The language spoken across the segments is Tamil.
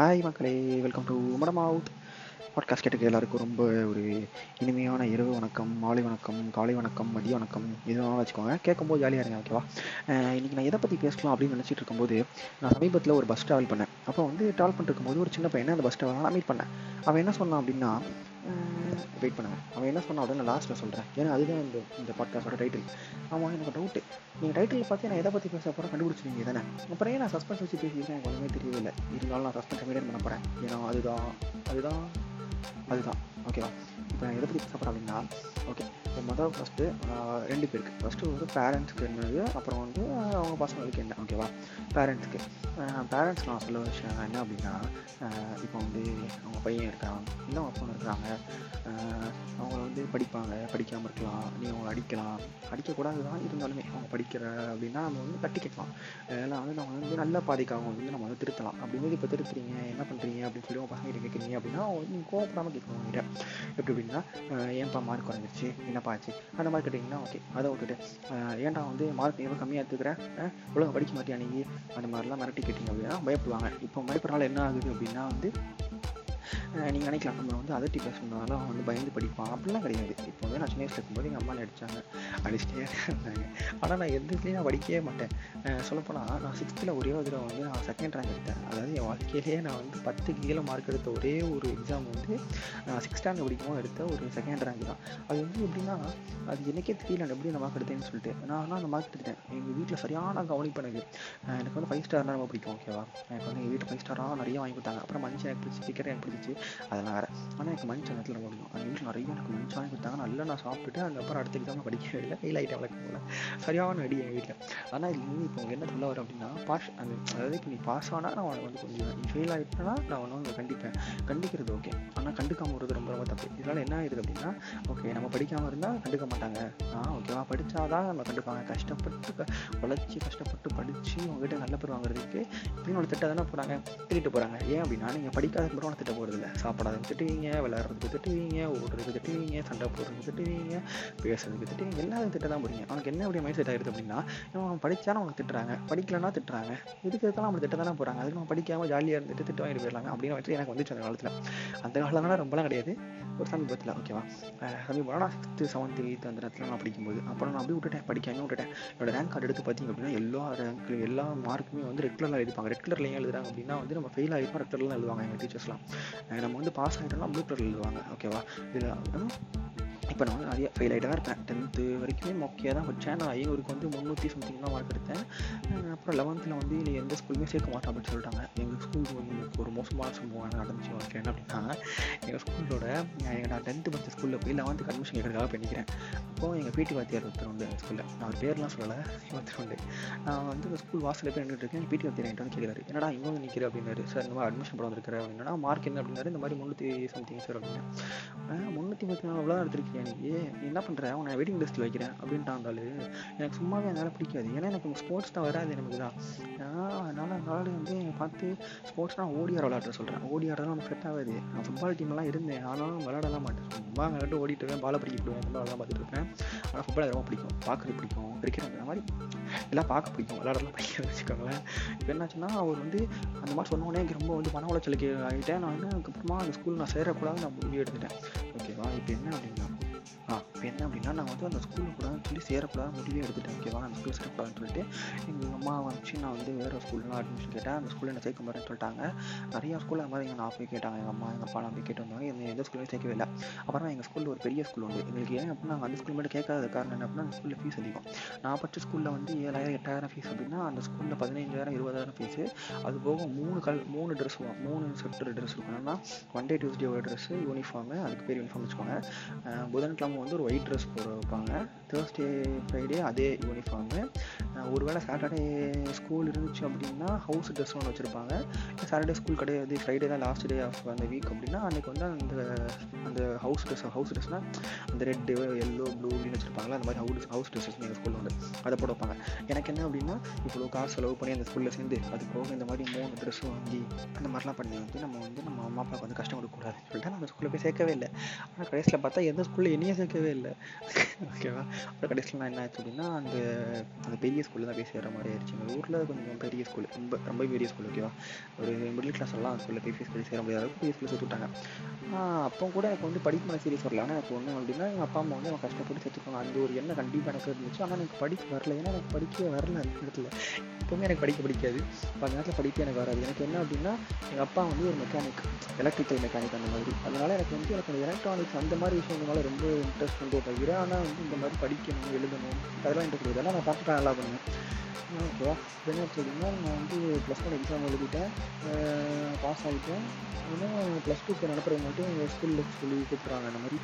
ஹாய் மக்களே welcome to madam out podcast கேட்டுக்கு எல்லாருக்கும் ரொம்ப ஒரு இனிமையான இரவு வணக்கம் மாலை வணக்கம் காலை வணக்கம் மதிய வணக்கம் இதெல்லாம் வச்சுக்கோங்க. கேட்கும்போது ஜாலியாக இருங்க ஓகேவா இன்றைக்கி நான் எதை பற்றி பேசலாம் அப்படின்னு நினச்சிட்டு இருக்கும்போது நான் சமீபத்தில் ஒரு பஸ் ட்ராவல் பண்ணேன். அப்போ வந்து ட்ராவல் பண்ணிட்டு இருக்கும்போது ஒரு சின்ன பையனை அந்த பஸ் ட்ராவல் நான் மீட் பண்ணேன். அவன் என்ன சொன்னான் அப்படின்னா வெயிட் பண்ணுங்கள் அவன் என்ன சொன்னான் அப்படின்னு நான் லாஸ்ட்டில் சொல்கிறேன் ஏன்னா அதுதான் இந்த இந்த பாட்காஸ்டோட டைட்டில் ஆமாம் எனக்கு டவுட்டு நீங்கள் டைட்டில் பார்த்து நான் எதை பற்றி பேச போகிறேன் கண்டுபிடிச்சிருங்க தானே? அப்புறம் ஏன் நான் சஸ்பென்ஸ் வச்சு பேசியிருக்கேன்? எனக்கு ஒன்றுமே தெரியவில்லை இருந்தாலும் நான் சஸ்பென்ஸ் மெயின்டைன் பண்ண போகிறேன் ஏன்னா அதுதான் அதுதான் அதுதான். ஓகேவா இப்போ நான் எதை பற்றி பேச போகிறேன் அப்படின்னா ஓகே மொதல் ஃபஸ்ட்டு ரெண்டு பேருக்கு. ஃபஸ்ட்டு வந்து பேரண்ட்ஸ்க்கு என்னது அப்புறம் வந்து அவங்க பசங்களுக்கு என்ன? ஓகேவா பேரண்ட்ஸ்க்கு பேரண்ட்ஸ் நான் சொல்ல விஷயம் என்ன அப்படின்னா இப்போ வந்து அவங்க பையன் இருக்கான். இல்லை அவங்க பொண்ணு இருக்கிறாங்க அவங்க வந்து படிப்பாங்க. படிக்காமல் இருக்கலாம். நீ அவங்க அடிக்கலாம். அடிக்கக்கூடாது தான் இருந்தாலுமே. படிக்கிற அப்படின்னா நம்ம வந்து தட்டி கேட்கலாம். அதெல்லாம் வந்து நம்ம வந்து நல்ல பாதைக்காக வந்து நம்ம வந்து திருத்தலாம். அப்படிங்கிறது இப்போ திருத்துறீங்க என்ன பண்ணுறீங்க அப்படின்னு சொல்லி உங்கள் பசங்க கேட்குறீங்க அப்படின்னா அவங்க வந்து நீங்கள் கோவப்படாமல் கேட்கணும் உங்ககிட்ட எப்படி அப்படின்னா ஏன்ப்பா மார்க் குறைஞ்சிருச்சு? என்னப்பா ஆச்சு? அந்த மாதிரி கேட்டிங்கன்னா ஓகே அதை விட்டுட்டு ஏன்டா வந்து மார்க் எவ்வளோ கம்மியாக எடுத்துக்கிறேன் ஒழுங்கா படிக்க மாட்டேன் நீ? அந்த மாதிரிலாம் மிரட்டி கேட்டிங்க அப்படின்னா பயப்படுவாங்க. இப்போ பயப்படுறனால என்ன ஆகுது அப்படின்னா வந்து நீங்கள் நினைக்கலாம். நம்ம வந்து அதட்டி பேசணுனால அவன் வந்து பயந்து படிப்பான். அப்படிலாம் கிடையாது. இப்போ வந்து நான் சின்ன வயசுல இருக்கும்போது எங்கள் அம்மா அடித்தாங்க அடிச்சிட்டே இருந்தாங்க. ஆனால் நான் எந்த இதுலேயும் நான் படிக்கவே மாட்டேன். சொல்லப்போனால் நான் சிக்ஸ்த்தில் ஒரே ஒரு தடவை வந்து நான் செகண்ட் ரேங்க் எடுத்தேன். அதாவது என் வாழ்க்கையிலேயே நான் வந்து பத்து கீழே மார்க் எடுத்த ஒரே ஒரு எக்ஸாம் வந்து நான் சிக்ஸ் ஸ்டாண்டர்ட் படிக்கும்போது எடுத்த ஒரு செகண்ட் ரேங்க் தான். அது வந்து எப்படின்னா அது எனக்கே தெரியல நான் எப்படி அந்த மார்க் எடுத்தேன்னு சொல்லிட்டு. நான் ஆனால் அந்த மார்க் எடுத்துட்டேன். எங்கள் வீட்டில் சரியான கவனிப்பு எனக்கு. எனக்கு வந்து ஃபைவ் ஸ்டார்னா ரொம்ப பிடிக்கும் ஓகேவா எனக்கு வந்து எங்கள் வீட்டில் ஃபைவ் ஸ்டாராக நிறைய வாங்கி கொடுத்தாங்க. அப்புறம் மஞ்சள் எனக்கு பிடிச்சி டிக்கெட் எனக்கு பிடிச்சி அதெல்லாம் வேறு. ஆனால் எனக்கு மஞ்சள் நேரத்தில் ரொம்ப பிடிக்கும் அந்த வீட்டில் நிறைய எனக்கு மஞ்சள் கொடுத்தாங்க. நல்லா நான் சாப்பிட்டுட்டு அதுக்கப்புறம் அடுத்த எக்ஸாம் படிக்கவே இல்லை. ஃபெயில் ஆகிட்டேன் வழக்கம் போல சரியான அடி எங்கள் வீட்டில் ஆனால் இது வந்து இப்போ என்ன சொல்ல வரும் அப்படின்னா பாஸ் அந்த அதாவது இப்போ நீ பாஸ் ஆனால் நான் உனக்கு வந்து கொஞ்சம் நீ ஃபெயில் ஆகிட்டனா நான் உன்னை வந்து கண்டிப்பேன். கண்டிக்கிறது ஓகே ஆனால் கண்டுக்காம வருது ரொம்ப ரொம்ப தப்பு. இதனால் என்ன ஆயிடுது அப்படின்னா ஓகே நம்ம படிக்காமல் இருந்தால் கண்டுக்க மாட்டாங்க. ஆ ஓகேவா படித்தாதான் நம்ம கண்டுப்பாங்க. கஷ்டப்பட்டு உழைச்சி கஷ்டப்பட்டு படித்து உங்ககிட்ட நல்ல பேர் வாங்குறதுக்கு இப்படின்னு ஒரு திட்டம் தானே போகிறாங்க திட்டிட்டு போகிறாங்க ஏன் அப்படின்னா நீங்கள் படிக்காத மட்டும் உனக்கு திட்ட போகிறது இல்லை சாப்பிடாததுக்கு திட்டுவீங்க விளையாடுறதுக்கு திட்டுவீங்க ஓடுறதுக்கு திட்டுவீங்க சண்டை போடுறதுக்கு திட்டுவீங்க பேசுறதுக்கு திட்டுவீங்க எல்லாத்தையும் திட்ட தான் போறீங்க. அவனுக்கு என்ன அப்படி மைண்ட் செட் ஆகிடுது அப்படின்னா இவன் அவன் படிச்சானா அவனுக்கு திட்டுறாங்க படிக்கலன்னா திட்டுறாங்க. எதுக்கு எடுத்தாலும் திட்ட தானே போகிறாங்க அதுக்கு நம்ம படிக்காமல் ஜாலியாக இருந்துட்டு திட்டு வாங்கிட்டு போயிடலாங்க அப்படின்னு வச்சு எனக்கு வந்துச்சு அந்த காலத்தில். அந்த காலம்லாம் ரொம்பலாம் கிடையாது. ஒரு சமீபத்தில் ஓகேவா? சமீபம் நான் சிக்ஸ்த்து செவன்த்து எயித்து அந்த நேரத்தில் நான் படிக்கும்போது அப்புறம் நான் அப்படியே விட்டுட்டேன் படிக்காம விட்டுட்டேன். என்னோட ரேங்க் கார்டு எடுத்து பார்த்தீங்க அப்படின்னா எல்லா ரேங்க்கு எல்லா மார்க்குமே வந்து ரெட் கலரில் எழுதிப்பாங்க. ரெட் ஏன் எழுதுறாங்க அப்படின்னா வந்து நம்ம ஃபெயில் ஆகிருப்போம் ரெட் கலரில் எழுதுவாங்க எங்கள் டீச்சர்ஸ்லாம் நம்ம வந்து பாஸ் ஆகிட்டோம்னா ப்ளூ கலர் எழுதுவாங்க ஓகேவா இதில் இப்போ நான் வந்து நிறைய ஃபெயில் ஆகிட்டு தான் இருப்பேன் டென்த்து வரைக்குமே மொக்கையாக தான் படித்தேன் நான் ஐநூறுக்கு வந்து முந்நூற்றி சம்திங் தான் மார்க் எடுத்தேன். அப்புறம் லெவன்த்தில் வந்து இல்லை எந்த ஸ்கூலுமே சேர்க்க மாட்டோம் அப்படின்னு சொல்லிட்டாங்க. எங்கள் ஸ்கூலுக்கு வந்து ஒரு மோசமான சம்பவம் நடந்துச்சு வாழ்க்கை என்ன அப்படின்னா எங்கள் ஸ்கூலோட நான் டென்த்து படித்த ஸ்கூலில் போய் லெவன்த்துக்கு அட்மிஷன் எடுக்கிறதுக்காக பண்ணிக்கிறேன் அப்போது எங்கள் பிடி வாத்தியார் ஒருத்தர் உண்டு எங்கள் ஸ்கூலில் நான் ஒரு பேர்லாம் சொல்லலை ஒருத்தர் உண்டு. நான் வந்து ஸ்கூல் வாசலில் போய் நின்றுட்டு இருக்கேன். பிடி வாத்தியார் என்கிட்ட வந்து கேட்குறாரு என்னடா இங்கே வந்து நிற்கிற அப்படின்னாரு. சார் இந்த மாதிரி அட்மிஷன் போட வந்திருக்கிறேன் அப்படின்னா மார்க் என்ன? அப்படின்னாரு. இந்த மாதிரி முந்நூற்றி சம்திங் சார் அப்படின்னு முந்நூற்றி பத்து நாலு எவ்வளோ நீ. என்ன பண்ணுற உன்னை வெயிட்டிங் லிஸ்ட்டில் வைக்கிறேன் அப்படின்ட்டா இருந்தாலும் எனக்கு சும்மாவே அதனால் பிடிக்காது. ஏன்னா எனக்கு ஸ்போர்ட்ஸ் தான் வராது எனக்கு தான். அதனால் அதனால வந்து பார்த்து ஸ்போர்ட்ஸ்னால் ஓடி ஆட சொல்கிறேன் ஓடி ஆடலாம் நமக்கு செட் ஆகாது. நான் ஃபுட்பால் டீம்லாம் இருந்தேன். ஆனாலும் விளாடலாம் மாட்டேன். சும்மா விளையாட்டு ஓடிட்டு இருப்பேன் பாலை பிடிக்க போடுவேன் இந்த பார்த்துட்டு இருப்பேன். ஆனால் ஃபுட்பால் ரொம்ப பிடிக்கும். பார்க்குறது பிடிக்கும். கிரிக்கெட் அந்த மாதிரி எல்லாம் பார்க்க பிடிக்கும். விளாடலாம் பிடிக்காது வச்சுக்கோங்களேன். இப்போ என்னாச்சுன்னா அவர் வந்து அந்த மாதிரி சொன்னோடனே எனக்கு ரொம்ப வந்து மன உளைச்சலுக்கு ஆகிட்டேன். நான் வந்து அதுக்கப்புறமா அந்த ஸ்கூல் நான் சேரக்கூடாது நான் முடிவு எடுத்துட்டேன். ஓகேவா இப்போ என்ன அப்படின்னா இப்போ என்ன அப்படின்னா நான் வந்து அந்த ஸ்கூலில் கூட சொல்லி சேரக்கூடாது முடிவே எடுத்துட்டேன் ஓகேவா அந்த ஸ்கூல் சேரக்கூடாதுன்னு சொல்லிட்டு எங்கள் அம்மா வந்துச்சு. நான் வந்து வேறு ஸ்கூல்லாம் அட்மிஷன் கேட்டேன். அந்த ஸ்கூலில் என்ன சேர்க்க மாட்டேன்னு சொல்லிட்டாங்க. நிறையா ஸ்கூலில் அது மாதிரி நான் போய் கேட்டாங்க. எங்கள் அம்மா எங்கள் அப்பா நான் போய் கேட்டு வந்தாங்க என்ன எந்த ஸ்கூல்லையும் சேர்க்கவே இல்லை. அப்புறம் எங்கள் ஸ்கூலில் ஒரு பெரிய ஸ்கூல் உண்டு. எங்களுக்கு ஏன் அப்படின்னா அந்த ஸ்கூல் மட்டும் கேட்காத காரணம் என்ன அப்படின்னா அந்த ஸ்கூலில் ஃபீஸ் அதிகம். நான் படித்த ஸ்கூலில் வந்து ஏழாயிரம் எட்டாயிரம் ஃபீஸ் அப்படின்னா அந்த ஸ்கூலில் பதினஞ்சாயிரம் இருபதாயிரம் ஃபீஸு அது போக மூணு கல் மூணு ட்ரெஸ் மூணு செப்டர் ட்ரெஸ் இருக்கணும்னா ஒன் டே டியூஸ்டே ஒரு ட்ரெஸ்ஸு யூனிஃபார்மு அதுக்கு பேர் யூனிஃபார்ம் வச்சுக்கோங்க. புதன்கிழமை அவங்க வந்து ஒரு ஒயிட் ட்ரெஸ் போட வைப்பாங்க. தேர்ஸ்டே ஃப்ரைடே அதே யூனிஃபார்மு ஒருவேளை சாட்டர்டே ஸ்கூல் இருந்துச்சு அப்படின்னா ஹவுஸ் ட்ரெஸ் ஒன்று வச்சுருப்பாங்க. சாட்டர்டே ஸ்கூல் கிடையாது ஃப்ரைடே தான் லாஸ்ட் டே ஆஃப் அந்த வீக் அப்படின்னா அன்றைக்கி வந்து அந்த அந்த ஹவுஸ் ட்ரெஸ் ஹவுஸ் ட்ரெஸ்னால் அந்த ரெட்டு எல்லோ ப்ளூ அப்படின்னு வச்சுருப்பாங்களா அந்த மாதிரி ஹவுஸ் ஹவுஸ் ட்ரெஸ்ஸஸ் எங்கள் ஸ்கூலில் வந்து அதை போட வைப்பாங்க. எனக்கு என்ன அப்படின்னா இவ்வளோ காசு செலவு பண்ணி அந்த ஸ்கூலில் சேர்ந்து அது போக இந்த மாதிரி மூணு ட்ரெஸ் வாங்கி அந்த மாதிரிலாம் பண்ணி வந்து நம்ம வந்து நம்ம அம்மா அப்பாவுக்கு வந்து கஷ்டம் கொடுக்கக்கூடாதுன்னு சொல்லிட்டு நான் அந்த ஸ்கூலில் போய் சேர்க்கவே இல்லை. ஆனால் கடைசியில் பார்த்தா எந்த ஸ்கூலில் என்னையே கேட்கவே இல்லை. ஓகேவா அப்புறம் கடைசியில் நான் என்ன ஆச்சு அப்படின்னா அந்த அந்த பெரிய ஸ்கூலில் தான் போய் சேர்கிற மாதிரி ஆயிடுச்சு. எங்கள் ஊரில் கொஞ்சம் பெரிய ஸ்கூல் ரொம்ப ரொம்ப பெரிய ஸ்கூல் ஓகேவா ஒரு மிடில் கிளாஸ் எல்லாம் அந்த ஸ்கூலில் போய் ஃபீஸ் கட்டி சேர முடியாத அளவுக்கு பெரிய ஸ்கூலில் சேர்த்துட்டாங்க அப்போ கூட எனக்கு வந்து படிக்க மேலே சீரியஸ் வரல. ஆனால் எனக்கு ஒன்று அப்படின்னா எங்கள் அப்பா அம்மா வந்து அவன் கஷ்டப்பட்டு சேர்த்துக்கோங்க அந்த ஒரு எண்ணம் கண்டிப்பாக எனக்கு இருந்துச்சு. ஆனால் எனக்கு படிக்க வரல. ஏன்னா எனக்கு படிக்கவே வரல அந்த இடத்துல எப்போவுமே எனக்கு படிக்க பிடிக்காது. அப்ப அந்த நேரத்தில் படிக்க எனக்கு வராது. எனக்கு என்ன அப்படின்னா எங்கள் அப்பா வந்து ஒரு மெக்கானிக் எலக்ட்ரிக்கல் மெக்கானிக் அந்த மாதிரி. அதனால எனக்கு வந்து எனக்கு எலக்ட்ரானிக்ஸ் அந்த மாதிரி விஷயங்களால ரொம்ப இன்ட்ரெஸ்ட் வந்து தவிர ஆனால் வந்து இந்த மாதிரி படிக்கணும் எழுதணும் அதெல்லாம் இன்ட்ரெஸ்ட் இதெல்லாம் நான் ப்ராக்டிக்கலாக நல்லா பண்ணுவேன். ஓகேவா என்ன அப்படின்னா நான் வந்து ப்ளஸ் ஒன் எக்ஸாம் எழுதிட்டேன். பாஸ் ஆகிட்டேன் ஆனால் ப்ளஸ் டூக்கு நடப்புறது மட்டும் எங்கள் ஸ்கூலில் சொல்லி கூப்பிட்றாங்க இந்த மாதிரி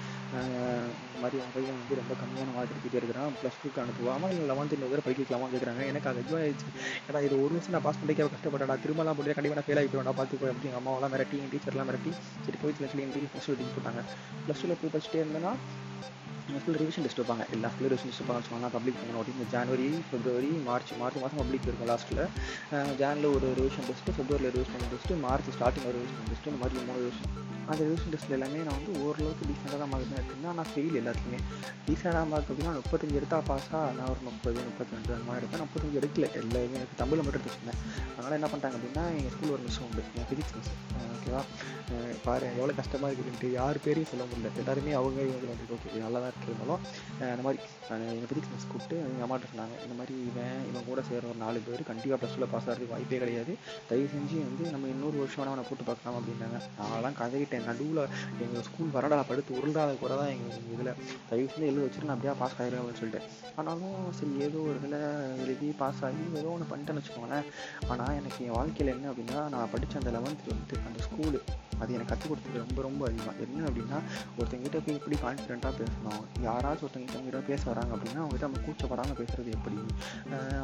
இந்த மாதிரி உன் பையன் வந்து ரொம்ப கம்மியான மார்க் எடுத்துகிட்டே இருக்கிறான். ப்ளஸ் டூக்கு அனுப்புவாமா நீங்கள் லெவன்த்து இன்னொரு தடவை படிக்க கேட்குறாங்க எனக்கு அது இதுவாக ஆயிடுச்சு. ஏன்னா இது ஒரு வருஷம் நான் பாஸ் பண்ணிக்க கஷ்டப்பட்டா திரும்பலாம் போட்டு கண்டிப்பாக நான் ஃபெயில் ஆகிப்பேன் பார்த்துக்கோ அப்படி எங்கள் அம்மாவெல்லாம் மிரட்டி என் டீச்சர்லாம் மிரட்டி சரி போய் சொல்லி என் ப்ளஸ் டூ டிகிரி போட்டாங்க. ப்ளஸ் டூவில் போய் படிச்சுட்டே இருந்தேன்னா எங்கள் ரிவிஷன் டெஸ்ட் வைப்பாங்க. எல்லா ஸ்கூலும் ரிவிஷன் டெஸ்ட் வைப்பாங்க பப்ளிக் பண்ணணும் அப்படின்னு ஜனவரி ஃபிப்ரவரி மார்ச் மார்ச் மாதம் பப்ளிக் இருக்கும் லாஸ்ட்டில் ஜானில் ஒரு ரிவிஷன் டெஸ்ட்டு பிப்ரவரியில் ரிவிஷன் டெஸ்ட்டு மார்ச் ஸ்டார்டிங் ஒரு ரிவிஷன் டெஸ்ட்டு இந்த மாதிரி மூணு ரிவிஷன் அந்த ரிவிஷன் டெஸ்ட்டில் எல்லாமே நான் வந்து ஓரளவுக்கு டீசெண்டாக தான் மார்க் தான் எடுத்திருந்தேன் ஆனால் ஃபெயில் எல்லாத்துலேயுமே. டீசெண்டாக மார்க் அப்படின்னா முப்பத்தஞ்சு எடுத்தால் பாஸாக நான் ஒரு முப்பது முப்பத்தி ரெண்டு அந்த மாதிரி எடுத்தேன். முப்பத்தஞ்சு எடுக்கல. எல்லாமே எனக்கு தமிழில் மட்டும் எடுத்துருந்தேன் அதனால் என்ன பண்ணிட்டாங்க அப்படின்னா எங்கள் ஸ்கூல் ஒரு மிஸ் உண்டு. என் ஃபிசிக்ஸ் மிஸ் ஓகேவா பாரு எவ்வளோ கஷ்டமாக இருக்குதுன்ட்டு யார் பேரையும் சொல்ல முடியல. எல்லாருமே அவங்க இவங்க ஓகே நல்லா தான் இருந்தாலும் அந்த மாதிரி எங்கள் ஃபிசிக்ஸ் மிஸ் கூப்பிட்டு எங்கள் அம்மாட்ட சொன்னாங்க இந்த மாதிரி இவன் இவன் கூட சேர்ற ஒரு நாலு பேர் கண்டிப்பாக ப்ளஸ் டூவில் பாஸ் ஆகிறதுக்கு வாய்ப்பே கிடையாது. தயவு செஞ்சு வந்து நம்ம இன்னொரு வருஷம் வேணா அவனை போட்டு பார்க்கலாம் அப்படின்னாங்க. நான்லாம் மாட்டேன். நடுவில் எங்கள் ஸ்கூல் வரடா படுத்து உருளாத கூட தான் எங்கள் இதில். தயவு செஞ்சு எழுத வச்சுட்டு நான் அப்படியே பாஸ் ஆகிடுவேன் சொல்லிட்டு. ஆனாலும் சரி ஏதோ ஒரு இதில் எழுதி பாஸ் ஆகி ஏதோ ஒன்று பண்ணிட்டேன்னு வச்சுக்கோங்களேன். ஆனால் எனக்கு என் வாழ்க்கையில் என்ன அப்படின்னா நான் படித்த அந்த லெவன்த்து டுவெல்த்து அந்த ஸ்கூலு அது எனக்கு கற்றுக் கொடுத்தது ரொம்ப ரொம்ப அதிகம். என்ன அப்படின்னா ஒருத்தங்கிட்ட போய் எப்படி கான்ஃபிடென்ட்டாக பேசணும். யாராச்சும் ஒருத்தங்க கிட்ட பேச வராங்க அப்படின்னா அவங்ககிட்ட நம்ம கூச்சப்படாமல் பேசுகிறது எப்படி?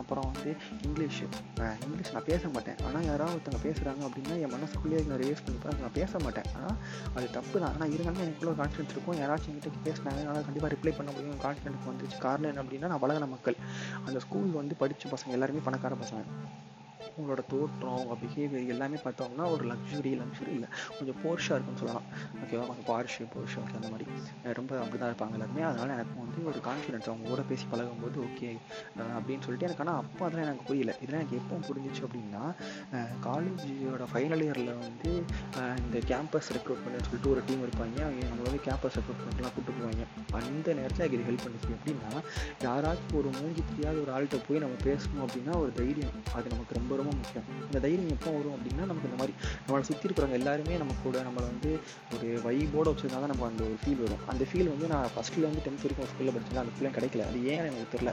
அப்புறம் வந்து இங்கிலீஷ். இங்கிலீஷ் நான் பேச மாட்டேன். ஆனால் யாராவது ஒருத்தங்க பேசுகிறாங்க அப்படின்னா என் மனசுக்குள்ளேயே நான் ரிவைஸ் பண்ணி நான் பேச மாட்டேன். ஆனால் அது தப்பு தான். ஆனால் இருந்தாலும் எனக்குள்ள கான்ஃபிடன்ஸ் இருக்கும். யாராச்சும் என்கிட்ட பேசினாங்க என்னால் கண்டிப்பாக ரிப்ளை பண்ண முடியும். கான்ஃபிடன்ஸ் வந்துச்சு காரணம் என்ன அப்படின்னா நான் பழகின மக்கள். அந்த ஸ்கூல் வந்து படித்த பசங்க எல்லாருமே பணக்கார பசங்க. உங்களோட தோற்றம் அவங்க பிஹேவியர் எல்லாமே பார்த்தோம்னா ஒரு லக்ஸுரி லக்ஸுரி இல்லை. கொஞ்சம் போர்ஷாக இருக்குன்னு சொல்லலாம். ஓகேவா கொஞ்சம் பார்ஷு போர்ஷு அந்த மாதிரி. ரொம்ப அப்படி தான் இருப்பாங்க எல்லாருமே. அதனால் எனக்கு வந்து ஒரு கான்ஃபிடென்ஸ் அவங்க கூட பேசி பழகும்போது ஓகே அப்படின்னு சொல்லிட்டு எனக்கு ஆனால் அப்போ அதெல்லாம் எனக்கு புரியல. இதெல்லாம் எனக்கு எப்போ புரிஞ்சிச்சு அப்படின்னா காலேஜோட ஃபைனல் இயரில் வந்து இந்த கேம்பஸ் ரெக்ரூட்மெண்ட்னு சொல்லிட்டு ஒரு டீம் இருப்பாங்க. அவங்க நம்ம வந்து கேம்பஸ் ரெக்ரூட்மெண்ட்லாம் கூப்பிட்டு போவாங்க. அந்த நேரத்தில் எனக்கு இது ஹெல்ப் பண்ணிச்சு. எப்படின்னா யாராச்சும் ஒரு மூஞ்சி தெரியாத ஒரு ஆள்கிட்ட போய் நம்ம பேசணும் அப்படின்னா ஒரு தைரியம். அது நமக்கு ரொம்ப ரொம்ப ரொம்ப முக்கியம். இந்த தைரியம் எப்போ வரும் அப்படின்னா நமக்கு இந்த மாதிரி நம்மளை சுற்றி இருக்கிறவங்க எல்லாருமே நம்ம கூட நம்மளை வந்து ஒரு வைபோடு வச்சுருந்தா தான் நமக்கு அந்த ஒரு ஃபீல் வரும். அந்த ஃபீல் வந்து நான் ஃபஸ்ட்லேருந்து டென்த் வரைக்கும் ஸ்கூலில் படிச்சேன். அந்த ஃபீலும் கிடைக்கல. அது ஏன் எனக்கு தெரியல.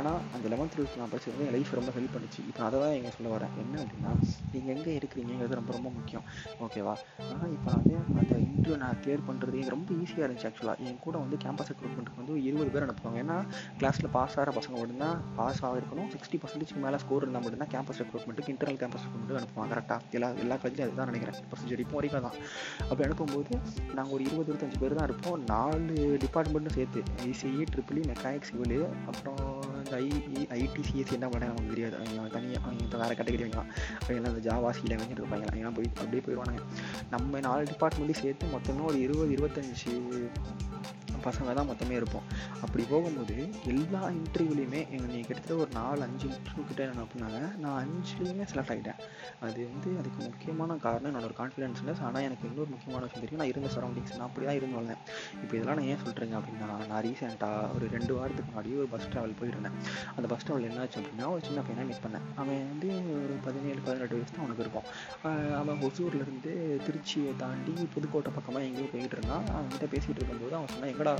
ஆனால் அந்த லெவன்த் டுவெல்த் நான் படிச்சது என் லைஃப் ரொம்ப ஹெல்ப் பண்ணிச்சு. இப்போ அதை தான் எங்கே சொல்ல வரேன். என்ன அப்படின்னா நீங்கள் எங்கே இருக்கிறீங்கிறது ரொம்ப ரொம்ப முக்கியம். ஓகேவா ஆனால் இப்போ நான் வந்து அந்த இன்டர்வியூ நான் கிளியர் பண்ணுறது எனக்கு ரொம்ப ஈஸியாக இருந்துச்சு ஆக்சுவலாக என் கூட வந்து கேம்பஸ் ரெக்ரூட்மெண்ட்டுக்கு வந்து இருபது பேர் அனுப்புவாங்க. ஏன்னா கிளாஸில் பாஸ் ஆகிற பசங்க மட்டும்தான் பாஸ் ஆகிருக்கணும் சிக்ஸ்டி பர்சன்டேஜ்க்கு மேலே ஸ்கோர் இருந்தால் மட்டும்தான் கேம்பஸ் ரெக்ரூட்மெண்ட்டுக்கு இன்டர்னல் கேம்பஸ் ரெக்ரூட்மெண்ட்டுக்கு அனுப்புவாங்க. கரெக்டாக எல்லா எல்லா காலேஜ்லையும் அதுதான் நினைக்கிறேன். ப்ரொசீஜர் இப்போ வரைக்கும் தான் அப்படி அனுப்பும்போது நாங்கள் ஒரு இருபது இருபத்தஞ்சு பேர் தான் இருப்போம். நாலு டிபார்ட்மெண்ட்டும் சேர்த்து ஐசிஇ ட்ரிபிளி மெக்கானிக் சிவில் அப்புறம் இந்த ஐஇ ஐடி சிஎஸ்சி என்ன பண்ணாங்க நமக்கு தெரியாது. அவங்க தனியாக அவங்க இப்போ வேறு கேட்டகரி வைக்கலாம் அவங்க எல்லாம் இந்த ஜாவா சீல லேங்குவேஜ் இருப்பாங்க அவங்க போய் அப்படியே போயிடுவானுங்க. நம்ம நாலு டிபார்ட்மெண்ட்டையும் சேர்த்து மொத்தமாக ஒரு இருபது இருபத்தஞ்சு பசங்க தான் மொத்தமே இருப்போம். அப்படி போகும்போது எல்லா இன்டர்வியூலையுமே எங்கள் நீங்கள் கிட்டத்தட்ட ஒரு நாலு அஞ்சு இன்டர்வியூ கிட்டே என்ன அப்படின்னாங்க நான் அஞ்சுலேயுமே செலக்ட் ஆகிட்டேன் அது வந்து அதுக்கு முக்கியமான காரணம் என்னோட ஒரு கான்ஃபிடன்ஸ்னஸ் ஆனால் எனக்கு இன்னொரு முக்கியமான விஷயம் தெரியும். நான் இருந்த சரௌண்டிங்ஸ் நான் அப்படி தான் இருந்து வந்தேன். இப்போ இதெல்லாம் நான் ஏன் சொல்கிறேங்க அப்படின்னா நான் ரீசெண்டாக ஒரு ரெண்டு வாரத்துக்கு முன்னாடி ஒரு பஸ் ட்ராவல் போயிருந்தேன். அந்த பஸ் ட்ராவல் என்னாச்சு அப்படின்னா ஒரு சின்ன பையனை மீட் பண்ணேன். அவன் வந்து ஒரு பதினேழு பதினெட்டு வயசு தான் அவனுக்கு இருக்கும். அவன் ஒசூர்லேருந்து திருச்சியை தாண்டி புதுக்கோட்டை பக்கமாக எங்கேயோ போயிட்டு இருந்தான். அவன்கிட்ட பேசிகிட்டு இருக்கும்போது அவன் சொன்னால் எங்கடா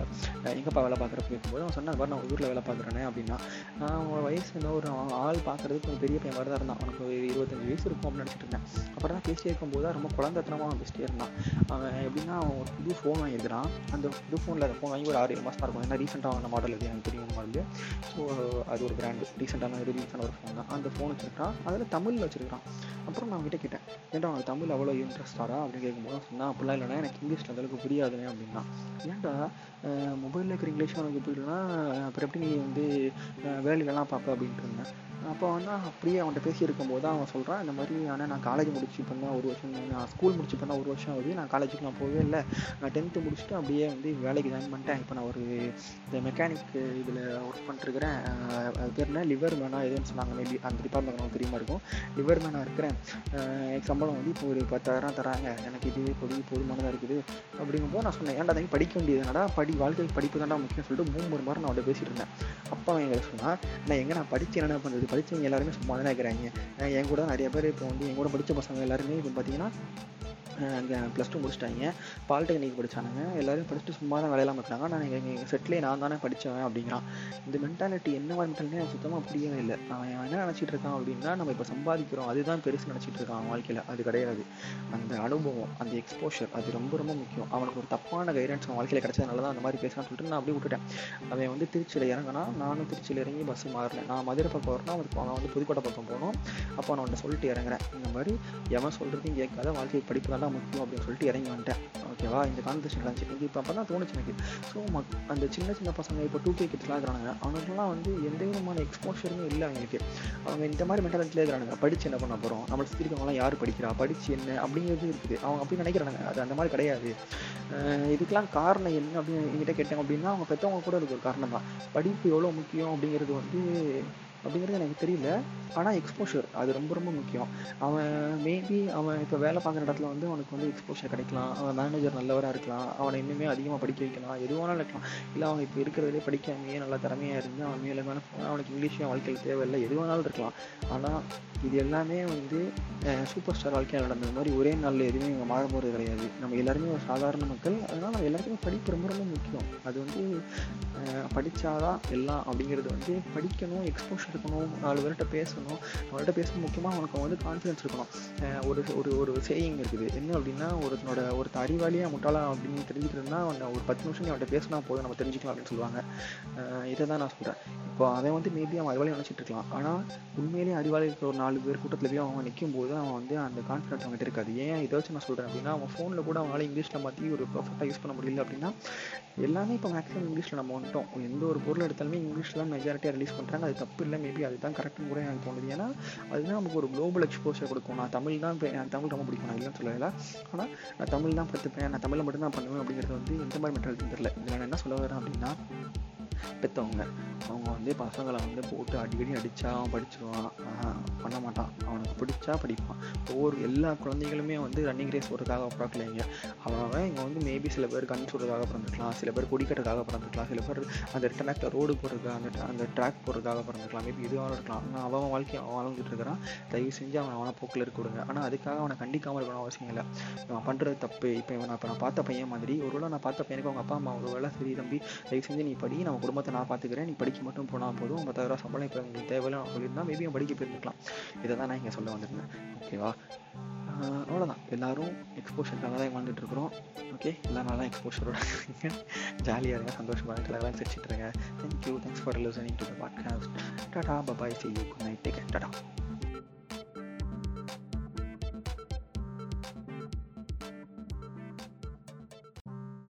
எங்கப்பா வேலை பார்க்குறப்ப கேட்கும்போது அவன் சொன்னான் பாரு நான் ஊரில் வேலை பார்க்குறேனே அப்படின்னா நான் அவன் வயசு என்ன ஒரு ஆள் பார்க்குறதுக்கு கொஞ்சம் பெரிய பையன் மாதிரி தான் இருந்தான். அவனுக்கு ஒரு இருபத்தஞ்சு வயசு இருக்கும் அப்படின்னு நினச்சிட்டு இருந்தேன். அப்புறம் தான் பேசிட்டே இருக்கும்போது ரொம்ப குழந்தைத்தனமாக அவன் பேசிட்டே இருந்தான். அவன் எப்படின்னா அவன் ஒரு புது ஃபோன் வாங்கியிருக்கிறான். அந்த புது ஃபோனில் அந்த ஃபோன் வாங்கி ஒரு ஆறு ஏழு மாதம் இருக்கும். ஏன்னா ரீசெண்டாக வாங்கின மாடல் அது எனக்கு தெரியும் மாடல் ஸோ அது ஒரு பிராண்டு ரீசெண்டான ரிலீஸான ஒரு ஃபோன் தான். அந்த ஃபோன் வச்சுருக்கான் அதில் தமிழில் வச்சுருக்கான் அப்புறம் நான் கிட்டே கேட்டேன் ஏன்டா அவனுக்கு தமிழ் அவ்வளோ இன்ட்ரெஸ்டாரா அப்படின்னு கேட்கும்போது சொன்னால் அப்படிலாம் இல்லைனா எனக்கு இங்கிலீஷில் அந்தளவுக்கு புரியாதுனே அப்படின்னா ஏன்டா? மொபைலில் இருக்கிற இங்கிலீஷ் உனக்கு புரியலன்னா அப்புறம் எப்படி நீ வந்து வேலையிலலாம் பார்ப்ப அப்படின்ட்டு இருந்தேன். அப்போ வந்து அப்படியே அவன்கிட்ட பேசியிருக்கும்போது அவன் சொல்கிறான் இந்த மாதிரி ஆனால் நான் காலேஜ் முடிச்சு இப்போ தான் ஒரு வருஷம் நான் ஸ்கூல் முடிச்சு இப்போ தான் ஒரு வருஷம் ஆகுது. நான் காலேஜுக்கு நான் போகவே இல்லை. நான் டென்த்து முடிச்சுட்டு அப்படியே வந்து வேலைக்கு ஜாயின் பண்ணிட்டேன். இப்போ நான் ஒரு இந்த மெக்கானிக் இதில் ஒர்க் பண்ணிட்டுருக்கிறேன். அது பேர் என்ன? லிவர் மேனா எதுன்னு சொன்னாங்க. மேபி அந்த டிபார்ட்மெண்ட் நமக்கு தெரியுமா இருக்கும். லிவர் மேனாக இருக்கிறேன். எனக்கு சம்பளம் வந்து இப்போ ஒரு பத்தாயிரம் தராங்க எனக்கு இதுவே பொது போதுமானதாக இருக்குது. அப்படிங்கும்போது நான் சொன்னேன் ஏன்டா தங்கி படிக்க வேண்டியது என்னடா? படி வாழ்க்கைக்கு படிப்பு தான்டா முக்கியம். சொல்லிட்டு மூணு ஒரு மாதிரி நான் அவன்கிட்ட பேசிட்டு இருந்தேன். அப்பா அவன் எங்களை சொன்னால் நான் எங்கே நான் படித்து என்ன பண்ணுறது? படித்தவங்க எல்லாருமே சும்மா தானே இருக்கிறாங்க. என் கூட நிறைய பேர் இப்போ வந்து என் கூட படித்த பசங்க எல்லாருமே இப்போ பார்த்தீங்கன்னா ப்ளஸ் டூ முடிச்சிட்டாங்க. பாலிடெக்னிக் படித்தானுங்க எல்லோரும் படிச்சுட்டு சும்மா தான் வேலையெல்லாம் இருக்காங்க. நான் எங்கள் எங்கள் செட்டிலே நான் தானே படித்தவன் அப்படிங்கிறான். இந்த மென்டாலிட்டி என்ன மாதிரி மென்டாலிட்டி எனக்கு சுத்தமாக புரியவே இல்லை. அவன் என்ன நினச்சிட்டு இருக்கான் அப்படின்னா நம்ம இப்போ சம்பாதிக்கிறோம். அதுதான் பெருசு நினச்சிட்டு இருக்கான் அவன் வாழ்க்கையில். அது கிடையாது. அந்த அனுபவம் அந்த எக்ஸ்போஷர் அது ரொம்ப ரொம்ப முக்கியம். அவனுக்கு ஒரு தப்பான கைடன்ஸ் அவன் வாழ்க்கையில் கிடச்சதுனால தான் அந்த மாதிரி பேசுகிறான்னு சொல்லிட்டு நான் அப்படியே விட்டுட்டேன். அவன் வந்து திருச்சியில் இறங்கினா நானும் திருச்சியில் இறங்கி பஸ் மாறினேன் நான் மதுரை பக்கம் வரணும். அவனுக்கு அவன் வந்து புதுக்கோட்டை பக்கம் போகணும். அப்போ நான் அவன்கிட்ட சொல்லிட்டு இறங்குறேன். இந்த மாதிரி எவன் சொல்கிறதையும் கேட்காத வாழ்க்கை படிப்பு தான் முக்கியம் அப்படின்னு சொல்லிட்டு இறங்கி வந்துட்டேன். ஓகேவா இந்த கான்வர்சேஷன் இருந்துச்சு எனக்கு இப்போ அப்போ தான் தோணுச்சு எனக்கு. ஸோ மக் அந்த சின்ன சின்ன பசங்க இப்போ டூ கே கிட்ஸ்லாம் இருக்கிறாங்க அவனுக்குலாம் வந்து எந்த விதமான எக்ஸ்போஷருமே இல்லை அவங்களுக்கு அவங்க இந்த மாதிரி மென்டாலிட்டியில் இருக்கிறாங்க படித்து என்ன பண்ண போகிறோம் நம்மளை சுற்றி இருக்கவங்களாம் யார் படிக்கிறா? படித்து என்ன? அப்படிங்கிறது இருக்குது. அவங்க அப்படி நினைக்கிறாங்க அது அந்த மாதிரி கிடையாது. இதுக்கெலாம் காரணம் என்ன அப்படின்னு என்கிட்ட கேட்டாங்க அப்படின்னா அவங்க பெற்றவங்க கூட இருக்க ஒரு காரணம் தான் படிப்பு எவ்வளோ முக்கியம் அப்படிங்கிறது வந்து அப்படிங்கிறது எனக்கு தெரியல. ஆனால் எக்ஸ்போஷர் அது ரொம்ப ரொம்ப முக்கியம். அவன் மேபி அவன் இப்போ வேலை பார்க்குற இடத்துல வந்து அவனுக்கு வந்து எக்ஸ்போஷர் கிடைக்கலாம். அவன் மேனேஜர் நல்லவராக இருக்கலாம். அவனை இன்னுமே அதிகமாக படிக்க வைக்கலாம். எதுவானாலும் இருக்கலாம். இல்லை அவன் இப்போ இருக்கிறதுலே படிக்காமையே நல்லா திறமையாக இருந்து அவன் மேலே மேலே அவனுக்கு இங்கிலீஷும் வாழ்க்கையில் தேவையில்லை. எது வேணாலும் இருக்கலாம். ஆனால் இது எல்லாமே வந்து சூப்பர் ஸ்டார் வாழ்க்கையில் நடந்த மாதிரி ஒரே நாளில் எதுவுமே இங்கே மாற போகிறது கிடையாது. நம்ம எல்லாருமே ஒரு சாதாரண மக்கள். அதனால் நம்ம எல்லாருக்குமே படிப்பு ரொம்ப ரொம்ப முக்கியம். அது வந்து படித்தாதான் எல்லாம் அப்படிங்கிறது வந்து படிக்கணும் எக்ஸ்போஷர் இருக்கணும் நாலு பேர்கிட்ட பேசணும். அவர்கிட்ட பேசணும் முக்கியமாக அவனுக்கு வந்து கான்ஃபிடன்ஸ் இருக்கணும். ஒரு ஒரு ஒரு சேயிங் இருக்குது. என்ன அப்படின்னா ஒருத்தனோட ஒருத்த அறிவாளியாக முட்டாளா அப்படின்னு தெரிஞ்சுக்கிறதுனா அவன் ஒரு பத்து நிமிஷம் அவன்கிட்ட பேசினா போதும் நம்ம தெரிஞ்சுக்கலாம் அப்படின்னு சொல்லுவாங்க. இதை தான் நான் சொல்கிறேன் இப்போ அவன் வந்து மேபி அவன் அறிவாளி நினச்சிட்டு இருக்கலாம். ஆனால் உண்மையிலேயே அறிவாளி இருக்கிற ஒரு நாலு பேர் கூட்டத்தில் போய் அவன் நிற்கும் போது அவன் வந்து அந்த கான்ஃபிடன்ஸ் அவங்ககிட்ட இருக்காது. ஏன்? இதை வச்சு நான் சொல்கிறேன் அப்படின்னா அவன் ஃபோனில் கூட அவனால் இங்கிலீஷில் மாற்றி ஒரு பர்ஃபெக்டாக யூஸ் பண்ண முடியல அப்படின்னா எல்லாமே இப்போ மேக்ஸிமம் இங்கிலீஷில் நம்ம வந்துட்டோம். எந்த ஒரு பொருள் எடுத்தாலுமே இங்கிலீஷில் தான் மெஜாரிட்டியாக ரிலீஸ் பண்ணுறாங்க அது தப்பு இல்லை. மேபி அதுதான் கரெக்ட்னு கூட எனக்கு தோணுது. ஏன்னா அதுதான் நமக்கு ஒரு குளோபல் எக்ஸ்போஷர் கொடுக்கும். நான் தமிழ் தான் எனக்கு தமிழ் ரொம்ப பிடிக்கும் நான் இல்லைன்னு சொல்லலை. ஆனால் நான் தமிழ் தான் கற்றுப்பேன் நான் தமிழில் மட்டும் தான் பண்ணுவேன் அப்படிங்கிறது வந்து எந்த மாதிரி மென்டாலிட்டி தெரியல. இதில் நான் என்ன சொல்ல வரேன் அப்படின்னா பெற்றவங்க அவங்க வந்து பசங்களை வந்து போட்டு அடிக்கடி அடித்தா அவன் படிச்சிருவான். பண்ண மாட்டான். அவனுக்கு பிடிச்சா படிப்பான். ஒவ்வொரு எல்லா குழந்தைகளுமே வந்து ரன்னிங் ரேஸ் போகிறதுக்காக பிறக்கலைங்க அவன் இங்கே வந்து மேபி சில பேர் கண் சொல்கிறதுக்காக பிறந்துக்கலாம் சில பேர் குடிக்கிறதுக்காக பிறந்துக்கலாம் சில பேர் அந்த ட்ராக்ல ரோடு போகிறதுக்காக அந்த அந்த ட்ராக் போகிறதுக்காக பிறந்துக்கலாம் மேபி இதுவாக இருக்கலாம். ஆனால் அவன் வாழ்க்கையை அவன் வாழ்ந்துட்டு இருக்கிறான். தயவு செஞ்சு அவன் அவனை போக்கில் இருக்க விடுங்க ஆனால் அதுக்காக அவனை கண்டிக்காமல் இருக்கணும் அவசியம் இல்லை. இவன் பண்ணுறது தப்பு. இப்போ இவன் இப்போ நான் பார்த்த பையன் மாதிரி ஒருவேளை நான் பார்த்த பையனுக்கு அவங்க அப்பா அம்மா ஒரு வேலை சரி தம்பி தயவு செஞ்சு நீ படி. நமக்கு குடும்பத்தை நான் பார்த்துக்கிறேன் நீ படிக்க மட்டும் போனால் போதும். பத்தாயிரம் சம்பளம் இப்போ உங்களுக்கு தேவையில்லை நான் சொல்லியிருந்தா மேபி அவன் படிக்க போயிருந்துக்கலாம். இதை தான் நான் இங்கே சொல்ல வந்திருந்தேன். ஓகேவா அவ்வளோதான் எல்லோரும் எக்ஸ்போஷருக்காக தான் வாழ்ந்துட்டு இருக்கிறோம். ஓகே எல்லாம் நல்லா எக்ஸ்போஷரோட ஜாலியாக இருங்க. சந்தோஷமாக இருங்க எல்லாம் சிரிச்சிட்டு இருங்க. Thank you thanks for listening to the podcast tata bye bye see you good night take tata.